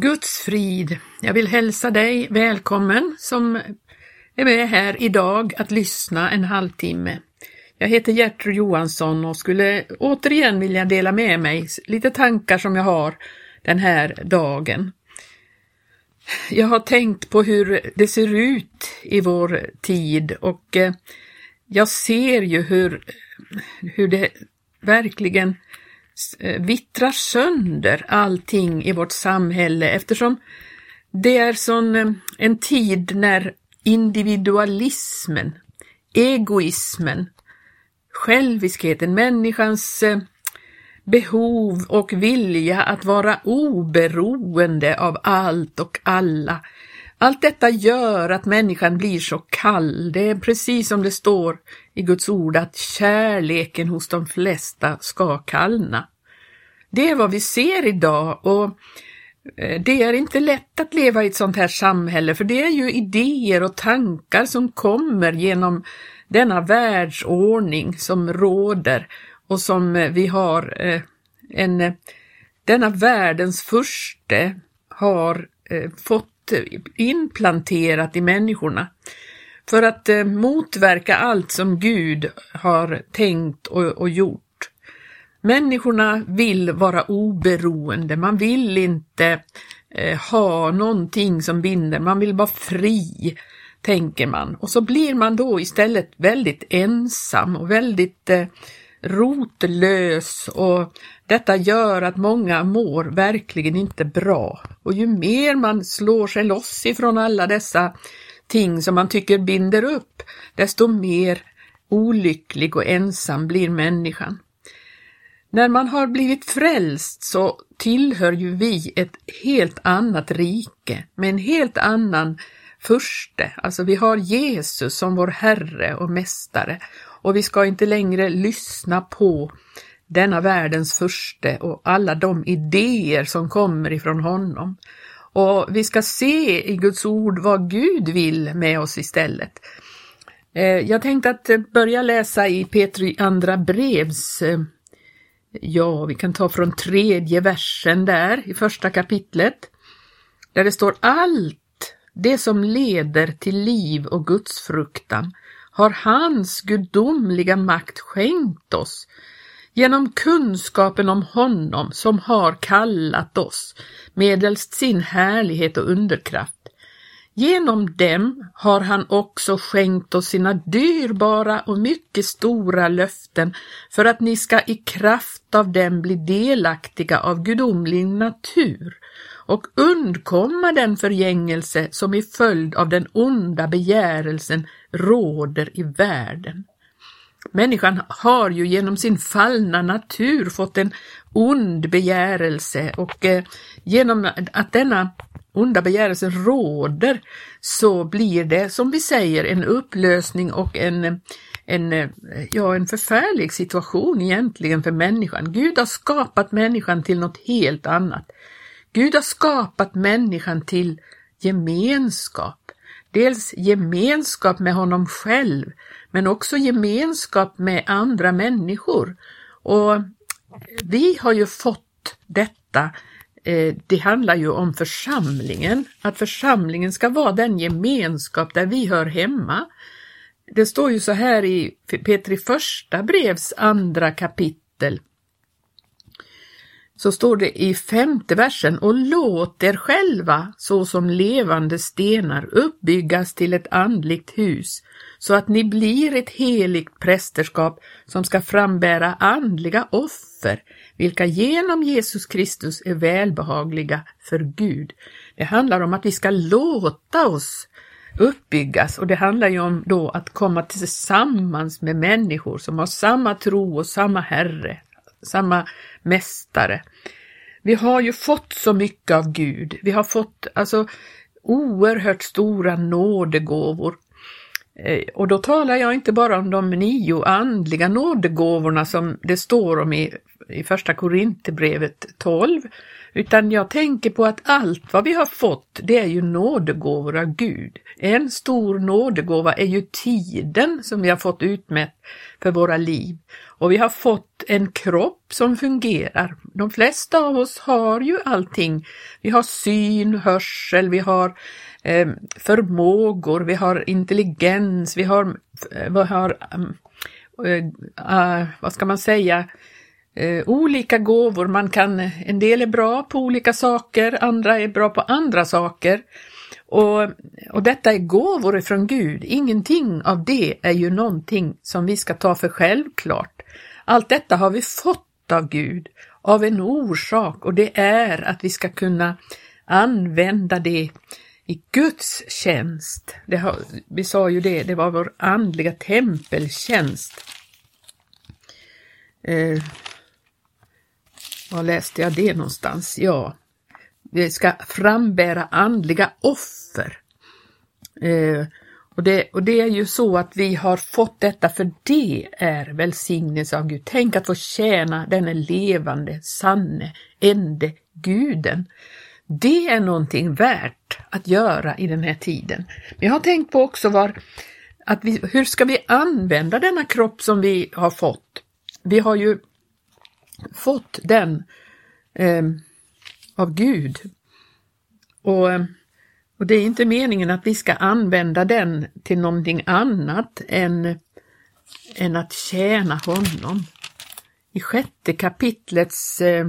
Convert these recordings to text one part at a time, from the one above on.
Guds frid. Jag vill hälsa dig välkommen som är med här idag att lyssna en halvtimme. Jag heter Gertrud Johansson och skulle återigen vilja dela med mig lite tankar som jag har den här dagen. Jag har tänkt på hur det ser ut i vår tid och eh, jag ser ju hur, hur det verkligen Eh, Eh, vittrar sönder allting i vårt samhälle eftersom det är sån eh, en tid när individualismen, egoismen, själviskheten, människans eh, behov och vilja att vara oberoende av allt och alla. Allt detta gör att människan blir så kall. Det är precis som det står i Guds ord att kärleken hos de flesta ska kallna. Det är vad vi ser idag och eh, det är inte lätt att leva i ett sånt här samhälle för det är ju idéer och tankar som kommer genom denna världsordning som råder och som eh, vi har eh, en, denna världens första har fått Eh, inplanterat i människorna för att eh, motverka allt som Gud har tänkt och, och gjort. Människorna vill vara oberoende, man vill inte eh, ha någonting som binder, man vill vara fri, tänker man. Och så blir man då istället väldigt ensam och väldigt eh, rotlös och detta gör att många mår verkligen inte bra. Och ju mer man slår sig loss ifrån alla dessa ting som man tycker binder upp, desto mer olycklig och ensam blir människan. När man har blivit frälst så tillhör ju vi ett helt annat rike med en helt annan furste. Alltså vi har Jesus som vår Herre och Mästare och vi ska inte längre lyssna på denna världens furste och alla de idéer som kommer ifrån honom. Och vi ska se i Guds ord vad Gud vill med oss istället. Eh, jag tänkte att börja läsa i Petri andra brevs eh, Ja, vi kan ta från tredje versen där i första kapitlet, där det står allt det som leder till liv och gudsfruktan har hans gudomliga makt skänkt oss. Genom kunskapen om honom som har kallat oss medelst sin härlighet och underkraft. Genom dem har han också skänkt oss sina dyrbara och mycket stora löften för att ni ska i kraft av dem bli delaktiga av gudomlig natur och undkomma den förgängelse som i följd av den onda begärelsen råder i världen. Människan har ju genom sin fallna natur fått en ond begärelse och eh, genom att denna onda begärelsen råder så blir det som vi säger en upplösning och en, en, eh, ja, en förfärlig situation egentligen för människan. Gud har skapat människan till något helt annat. Gud har skapat människan till gemenskap. Dels gemenskap med honom själv, men också gemenskap med andra människor. Och vi har ju fått detta eh, det handlar ju om församlingen, att församlingen ska vara den gemenskap där vi hör hemma. Det står ju så här i Petri första brevs andra kapitel. Så står det i femte versen, och låt er själva såsom levande stenar uppbyggas till ett andligt hus, så att ni blir ett heligt prästerskap som ska frambära andliga offer, vilka genom Jesus Kristus är välbehagliga för Gud. Det handlar om att vi ska låta oss uppbyggas och det handlar ju om då att komma tillsammans med människor som har samma tro och samma Herre, samma Mästare. Vi har ju fått så mycket av Gud. Vi har fått alltså oerhört stora nådegåvor eh, och då talar jag inte bara om de nio andliga nådegåvorna som det står om i i första Korinthierbrevet 12, utan jag tänker på att allt vad vi har fått, det är ju nådegåvor av Gud. En stor nådegåva är ju tiden som vi har fått utmätt för våra liv. Och vi har fått en kropp som fungerar. De flesta av oss har ju allting. Vi har syn, hörsel, vi har eh, förmågor, vi har intelligens, vi har, eh, vi har mm, eh, eh, vad ska man säga, eh, olika gåvor. Man kan, en del är bra på olika saker, andra är bra på andra saker. Och, och detta är gåvor ifrån Gud. Ingenting av det är ju någonting som vi ska ta för självklart. Allt detta har vi fått av Gud av en orsak och det är att vi ska kunna använda det i Guds tjänst. Har, vi sa ju det, det var vår andliga tempeltjänst. Eh, var läste jag det någonstans? Ja, vi ska frambära andliga offer. Eh, och, det, och det är ju så att vi har fått detta för det är välsignelse av Gud. Tänk att få tjäna denne levande, sanne, ende Guden. Det är någonting värt att göra i den här tiden. Men jag har tänkt på också var, att vi, hur ska vi använda denna kropp som vi har fått? Vi har ju fått den eh, av Gud. Och, och det är inte meningen att vi ska använda den till någonting annat än, än att tjäna honom. I sjätte kapitlets eh,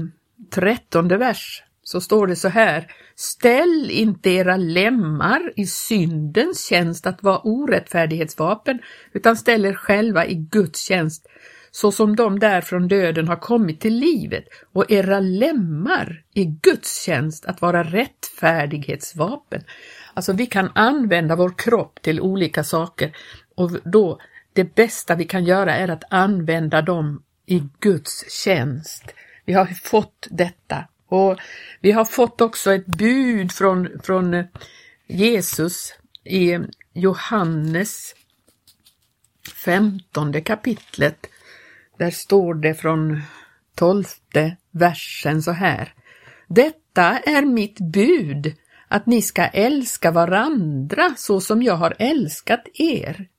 trettonde vers så står det så här. Ställ inte era lemmar i syndens tjänst att vara orättfärdighetsvapen, utan ställ er själva i Guds tjänst, så som de där från döden har kommit till livet, och era lemmar i Guds tjänst att vara rättfärdighetsvapen. Alltså vi kan använda vår kropp till olika saker och då det bästa vi kan göra är att använda dem i Guds tjänst. Vi har fått detta och vi har fått också ett bud från, från Jesus i Johannes 15 kapitlet. Där står det från tolfte versen så här. Detta är mitt bud, att ni ska älska varandra så som jag har älskat er.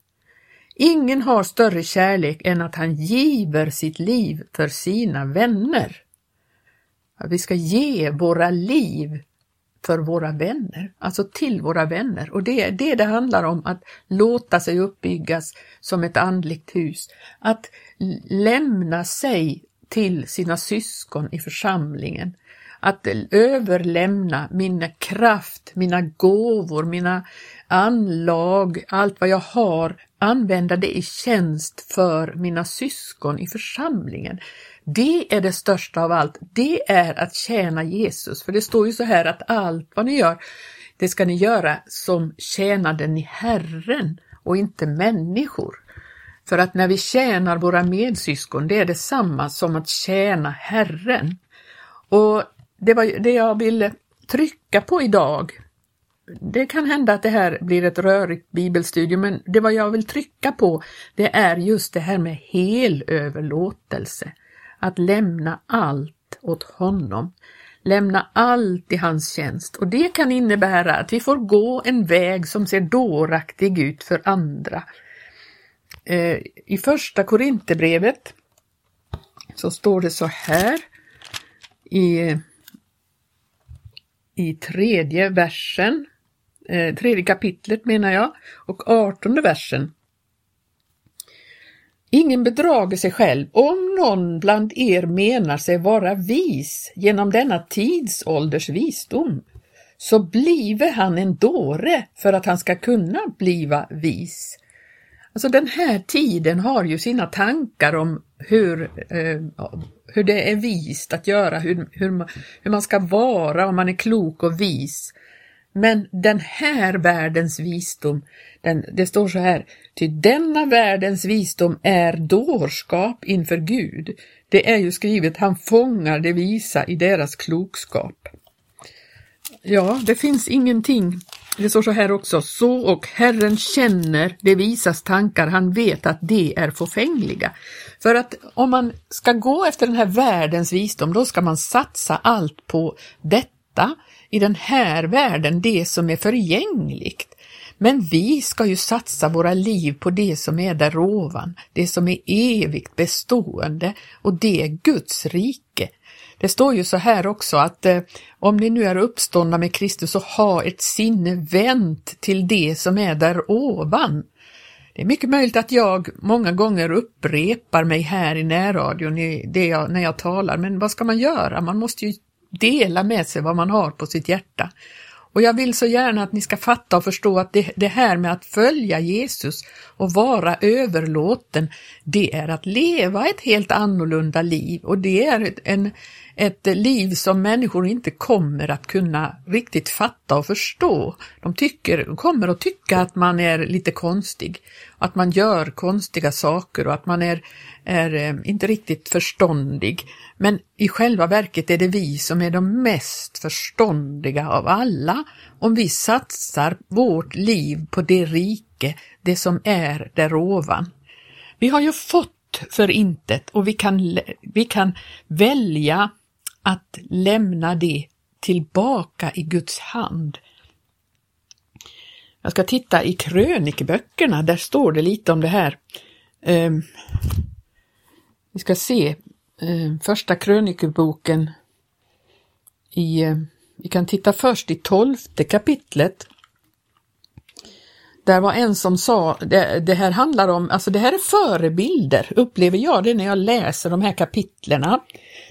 Ingen har större kärlek än att han giver sitt liv för sina vänner. Vi ska ge våra liv för våra vänner, alltså till våra vänner. Och det är det det handlar om, att låta sig uppbyggas som ett andligt hus. Att lämna sig till sina syskon i församlingen. Att överlämna min kraft, mina gåvor, mina anlag, allt vad jag har, använda det i tjänst för mina syskon i församlingen. Det är det största av allt. Det är att tjäna Jesus. För det står ju så här att allt vad ni gör, det ska ni göra som tjänade ni Herren och inte människor. För att när vi tjänar våra medsyskon, det är detsamma som att tjäna Herren. Och det var det jag ville trycka på idag. Det kan hända att det här blir ett rörigt bibelstudium, men det vad jag vill trycka på, det är just det här med helöverlåtelse att lämna allt åt honom. Lämna allt i hans tjänst och det kan innebära att vi får gå en väg som ser dåraktig ut för andra. Eh, I första Korinthierbrevet så står det så här i, i tredje versen, eh, tredje kapitlet menar jag, och artonde versen. Ingen bedrager sig själv. Om någon bland er menar sig vara vis genom denna tidsålders visdom, så blive han en dåre för att han ska kunna bliva vis. Alltså den här tiden har ju sina tankar om hur, eh, hur det är vist att göra, hur, hur, hur man ska vara om man är klok och vis. Men den här världens visdom, den, det står så här, ty denna världens visdom är dårskap inför Gud. Det är ju skrivet, han fångar det visa i deras klokskap. Ja, det finns ingenting det står så här också, så och Herren känner det visas tankar, han vet att de är förfängliga. För att om man ska gå efter den här världens visdom, då ska man satsa allt på detta i den här världen, det som är förgängligt. Men vi ska ju satsa våra liv på det som är där ovan, det som är evigt bestående och det är Guds rike. Det står ju så här också att eh, om ni nu är uppståndna med Kristus så ha ett sinne vänt till det som är där ovan. Det är mycket möjligt att jag många gånger upprepar mig här i närradion i det jag, när jag talar, men vad ska man göra? Man måste ju dela med sig vad man har på sitt hjärta. Och jag vill så gärna att ni ska fatta och förstå att det, det, här med att följa Jesus och vara överlåten, det är att leva ett helt annorlunda liv och det är ett, en, ett liv som människor inte kommer att kunna riktigt fatta och förstå. De tycker, kommer att tycka att man är lite konstig, att man gör konstiga saker och att man är, är eh, inte riktigt förståndig. Men i själva verket är det vi som är de mest förståndiga av alla om vi satsar vårt liv på det rike, det som är där ovan. Vi har ju fått för intet och vi kan, vi kan välja att lämna det tillbaka i Guds hand. Jag ska titta i krönikeböckerna, där står det lite om det här. Um, vi ska se eh, första krönikeboken i, eh, vi kan titta först i tolfte kapitlet. Där var en som sa, det, det, här handlar om, alltså det här är förebilder, upplever jag det när jag läser de här kapitlerna.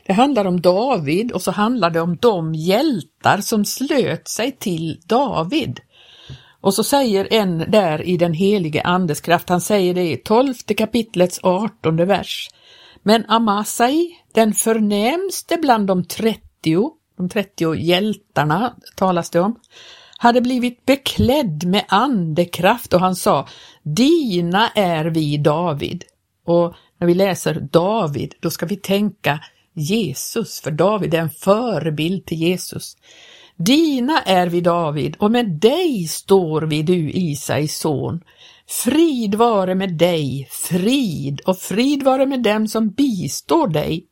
Det handlar om David och så handlar det om de hjältar som slöt sig till David. Och så säger en där i den helige Andes kraft, han säger det i tolfte kapitlets artonde vers. Men Amasai, den förnämste bland de 30, de 30 hjältarna talas det om, hade blivit beklädd med andekraft och han sa Dina är vi David. Och när vi läser David, då ska vi tänka Jesus, för David är en förebild till Jesus. Dina är vi David och med dig står vi du Isais son. Frid vare med dig, frid och frid vare med dem som bistår dig,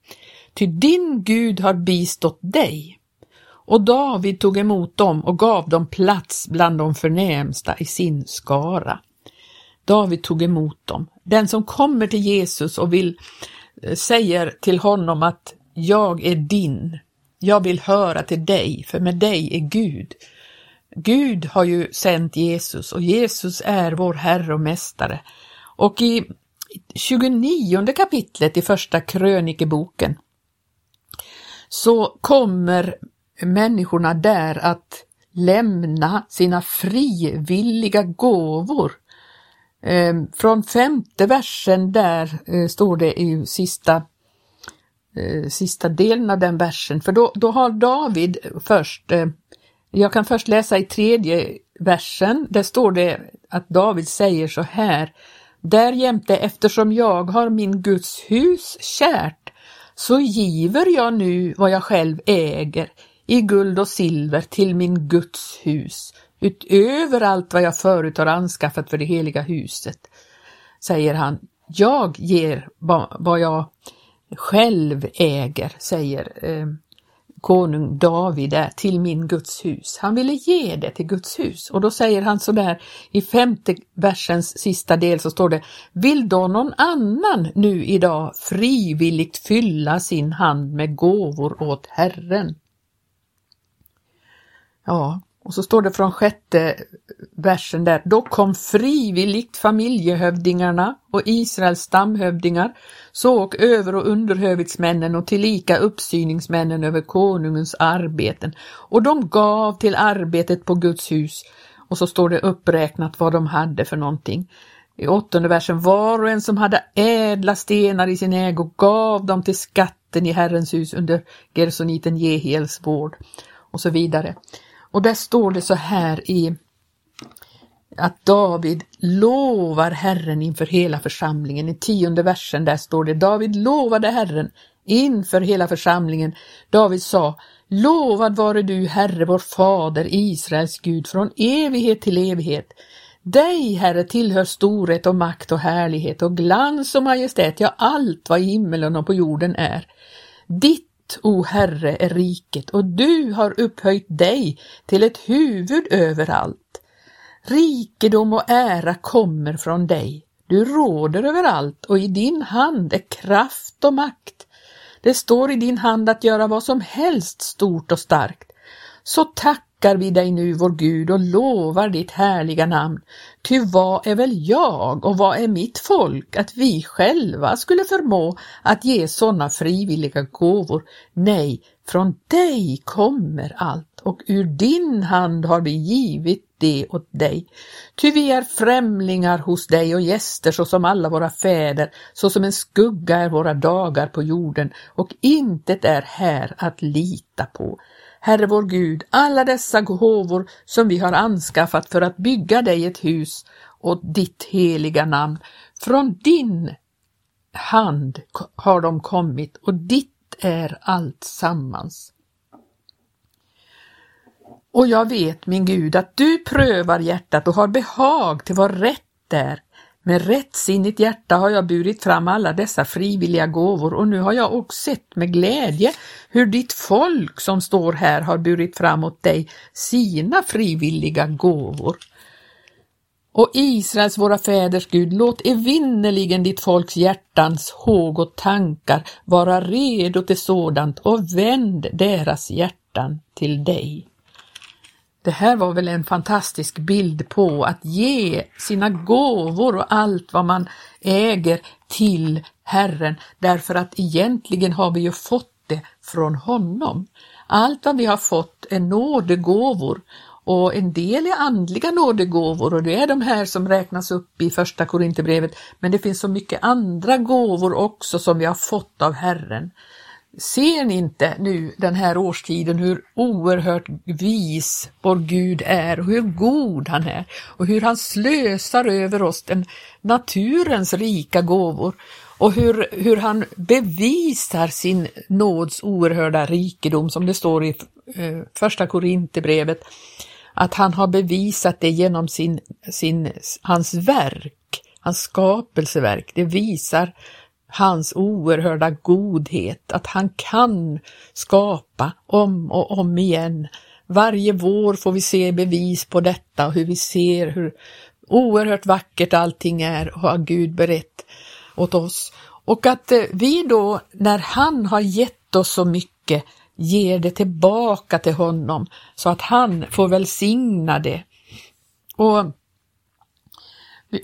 ty din Gud har bistått dig. Och David tog emot dem och gav dem plats bland de förnämsta i sin skara. David tog emot dem. Den som kommer till Jesus och vill eh, säger till honom att jag är din, jag vill höra till dig, för med dig är Gud. Gud har ju sänt Jesus och Jesus är vår Herre och Mästare. Och i 29 kapitlet i första krönikeboken så kommer människorna där att lämna sina frivilliga gåvor. Ehm, från femte versen där eh, står det i sista, eh, sista delen av den versen, för då, då har David först eh, jag kan först läsa i tredje versen. Där står det att David säger så här. Därjämte eftersom jag har min Guds hus kärt så giver jag nu vad jag själv äger i guld och silver till min Guds hus utöver allt vad jag förut har anskaffat för det heliga huset, säger han. Jag ger vad jag själv äger, säger eh, konung David är till min Guds hus. Han ville ge det till Guds hus och då säger han så där i femte versens sista del så står det Vill då någon annan nu idag frivilligt fylla sin hand med gåvor åt Herren? Ja, och så står det från sjätte versen där, då kom frivilligt familjehövdingarna och Israels stamhövdingar, så och över och underhövitsmännen och tillika uppsyningsmännen över konungens arbeten, och de gav till arbetet på Guds hus, och så står det uppräknat vad de hade för någonting. I åttonde versen, var och en som hade ädla stenar i sin ägo gav dem till skatten i Herrens hus under Gersoniten Jehiels vård och så vidare. Och där står det så här i att David lovar Herren inför hela församlingen. I tionde versen där står det David lovade Herren inför hela församlingen. David sa, Lovad vare du, Herre, vår fader, Israels Gud, från evighet till evighet. Dig, Herre, tillhör storhet och makt och härlighet och glans och majestät, ja, allt vad i himmelen och på jorden är. Ditt, o Herre, är riket och du har upphöjt dig till ett huvud överallt. Rikedom och ära kommer från dig. Du råder över allt och i din hand är kraft och makt. Det står i din hand att göra vad som helst stort och starkt. Så tackar vi dig nu, vår Gud, och lovar ditt härliga namn. Ty vad är väl jag och vad är mitt folk att vi själva skulle förmå att ge sådana frivilliga gåvor? Nej, från dig kommer allt och ur din hand har vi givit det åt dig. Ty vi är främlingar hos dig och gäster såsom alla våra fäder, såsom en skugga är våra dagar på jorden och intet är här att lita på. Herre vår Gud, alla dessa gåvor som vi har anskaffat för att bygga dig ett hus och ditt heliga namn, från din hand har de kommit och ditt är allt sammans. Och jag vet, min Gud, att du prövar hjärtat och har behag till vad rätt är. Med rättsinnigt hjärta har jag burit fram alla dessa frivilliga gåvor och nu har jag också sett med glädje hur ditt folk som står här har burit fram åt dig sina frivilliga gåvor. Och Israels, våra fäders Gud, låt evinnerligen ditt folks hjärtans håg och tankar vara redo till sådant och vänd deras hjärtan till dig. Det här var väl en fantastisk bild på att ge sina gåvor och allt vad man äger till Herren därför att egentligen har vi ju fått det från honom. Allt vad vi har fått är nådegåvor och en del är andliga nådegåvor och det är de här som räknas upp i första Korinthierbrevet men det finns så mycket andra gåvor också som vi har fått av Herren. Ser ni inte nu den här årstiden hur oerhört vis vår Gud är och hur god han är och hur han slösar över oss den naturens rika gåvor och hur, hur han bevisar sin nåds oerhörda rikedom som det står i eh, första Korinthierbrevet att han har bevisat det genom sin, sin, hans verk, hans skapelseverk. Det visar hans oerhörda godhet, att han kan skapa om och om igen. Varje vår får vi se bevis på detta och hur vi ser hur oerhört vackert allting är och har Gud berett åt oss. Och att eh, vi då, när han har gett oss så mycket, ger det tillbaka till honom så att han får välsigna det. Och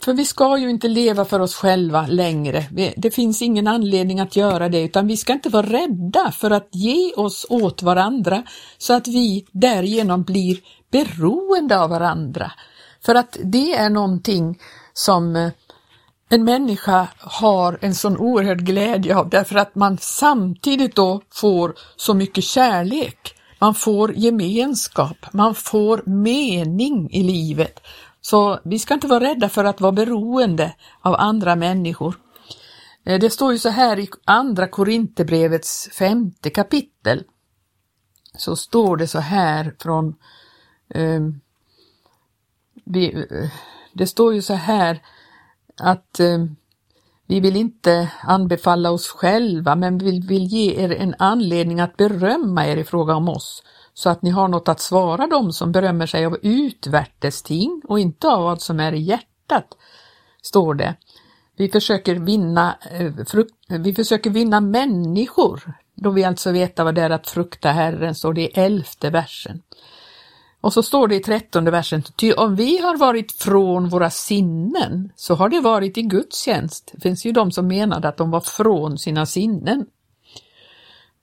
för vi ska ju inte leva för oss själva längre. Det finns ingen anledning att göra det utan vi ska inte vara rädda för att ge oss åt varandra så att vi därigenom blir beroende av varandra. För att det är någonting som eh, en människa har en sån oerhörd glädje av därför att man samtidigt då får så mycket kärlek. Man får gemenskap, man får mening i livet så vi ska inte vara rädda för att vara beroende av andra människor. Eh, det står ju så här i Andra Korinthierbrevets femte kapitel. Så står det så här från ehm, eh, Det står ju så här att ehm, vi vill inte anbefalla oss själva men vi vill ge er en anledning att berömma er i fråga om oss så att ni har något att svara dem som berömmer sig av utvärtes ting och inte av vad som är i hjärtat, står det. Vi försöker vinna, eh, vi försöker vinna människor, då vi alltså veta vad det är att frukta Herren, står det i elfte versen. Och så står det i trettonde versen, ty om vi har varit från våra sinnen så har det varit i Guds tjänst. Det finns ju de som menade att de var från sina sinnen.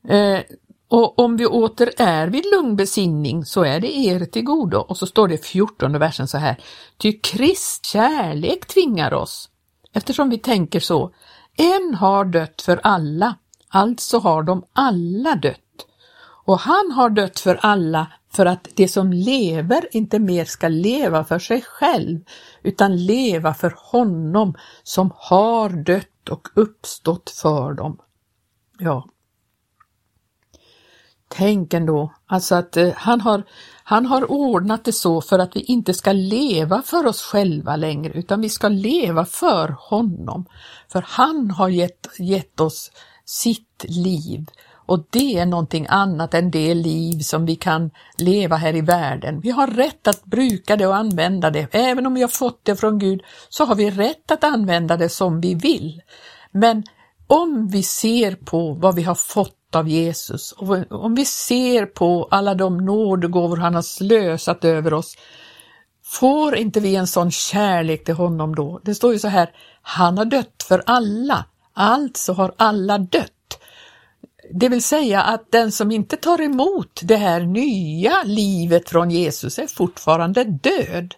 Eh, och om vi åter är vid lugn besinning så är det er till godo. Och så står det i 14 versen så här. Ty Krist kärlek tvingar oss. Eftersom vi tänker så. En har dött för alla, alltså har de alla dött. Och han har dött för alla för att det som lever inte mer ska leva för sig själv utan leva för honom som har dött och uppstått för dem. Ja, Tänk ändå, alltså att eh, han, har, han har ordnat det så för att vi inte ska leva för oss själva längre, utan vi ska leva för honom. För han har gett, gett oss sitt liv och det är någonting annat än det liv som vi kan leva här i världen. Vi har rätt att bruka det och använda det. Även om vi har fått det från Gud så har vi rätt att använda det som vi vill. Men om vi ser på vad vi har fått av Jesus och om vi ser på alla de nådegåvor han har slösat över oss, får inte vi en sån kärlek till honom då? Det står ju så här, han har dött för alla, alltså har alla dött. Det vill säga att den som inte tar emot det här nya livet från Jesus är fortfarande död.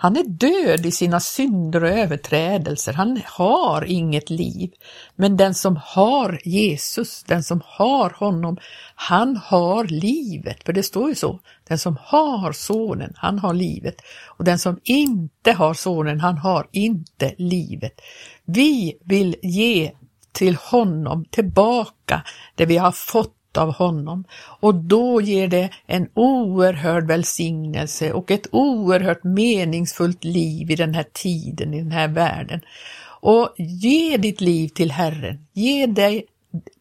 Han är död i sina synder och överträdelser, han har inget liv. Men den som har Jesus, den som har honom, han har livet, för det står ju så. Den som har sonen, han har livet. Och den som inte har sonen, han har inte livet. Vi vill ge till honom tillbaka det vi har fått av honom och då ger det en oerhörd välsignelse och ett oerhört meningsfullt liv i den här tiden, i den här världen. Och ge ditt liv till Herren, ge dig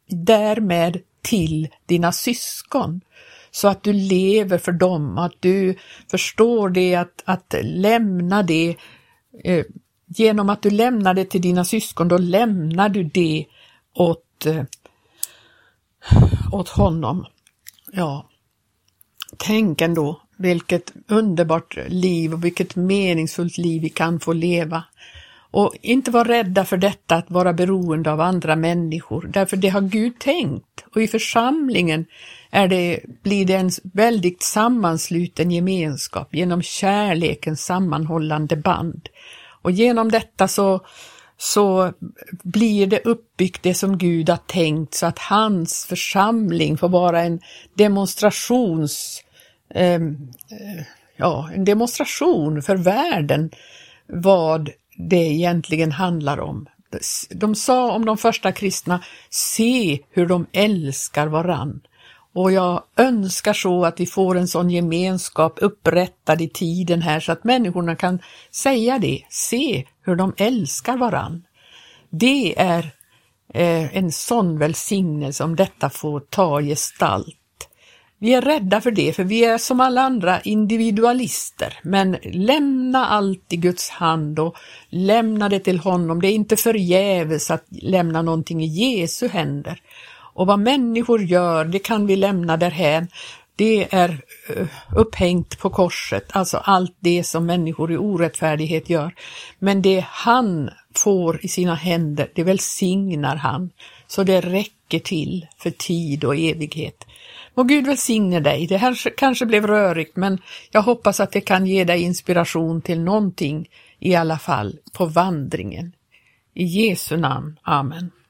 därmed till dina syskon så att du lever för dem, att du förstår det att, att lämna det eh, genom att du lämnar det till dina syskon, då lämnar du det åt eh, åt honom. Ja, tänk ändå vilket underbart liv och vilket meningsfullt liv vi kan få leva. Och inte vara rädda för detta att vara beroende av andra människor, därför det har Gud tänkt. Och i församlingen är det, blir det en väldigt sammansluten gemenskap genom kärlekens sammanhållande band. Och genom detta så så blir det uppbyggt det som Gud har tänkt så att hans församling får vara en demonstrations eh, ja, en demonstration för världen vad det egentligen handlar om. De sa om de första kristna, se hur de älskar varann. Och jag önskar så att vi får en sån gemenskap upprättad i tiden här så att människorna kan säga det, se hur de älskar varann. Det är eh, en sån välsignelse om detta får ta gestalt. Vi är rädda för det, för vi är som alla andra individualister, men lämna allt i Guds hand och lämna det till honom. Det är inte förgäves att lämna någonting i Jesu händer. Och vad människor gör, det kan vi lämna därhän. Det är eh, upphängt på korset, alltså allt det som människor i orättfärdighet gör. Men det han får i sina händer, det välsignar han, så det räcker till för tid och evighet. Må Gud välsigne dig. Det här kanske blev rörigt, men jag hoppas att det kan ge dig inspiration till någonting i alla fall på vandringen. I Jesu namn. Amen.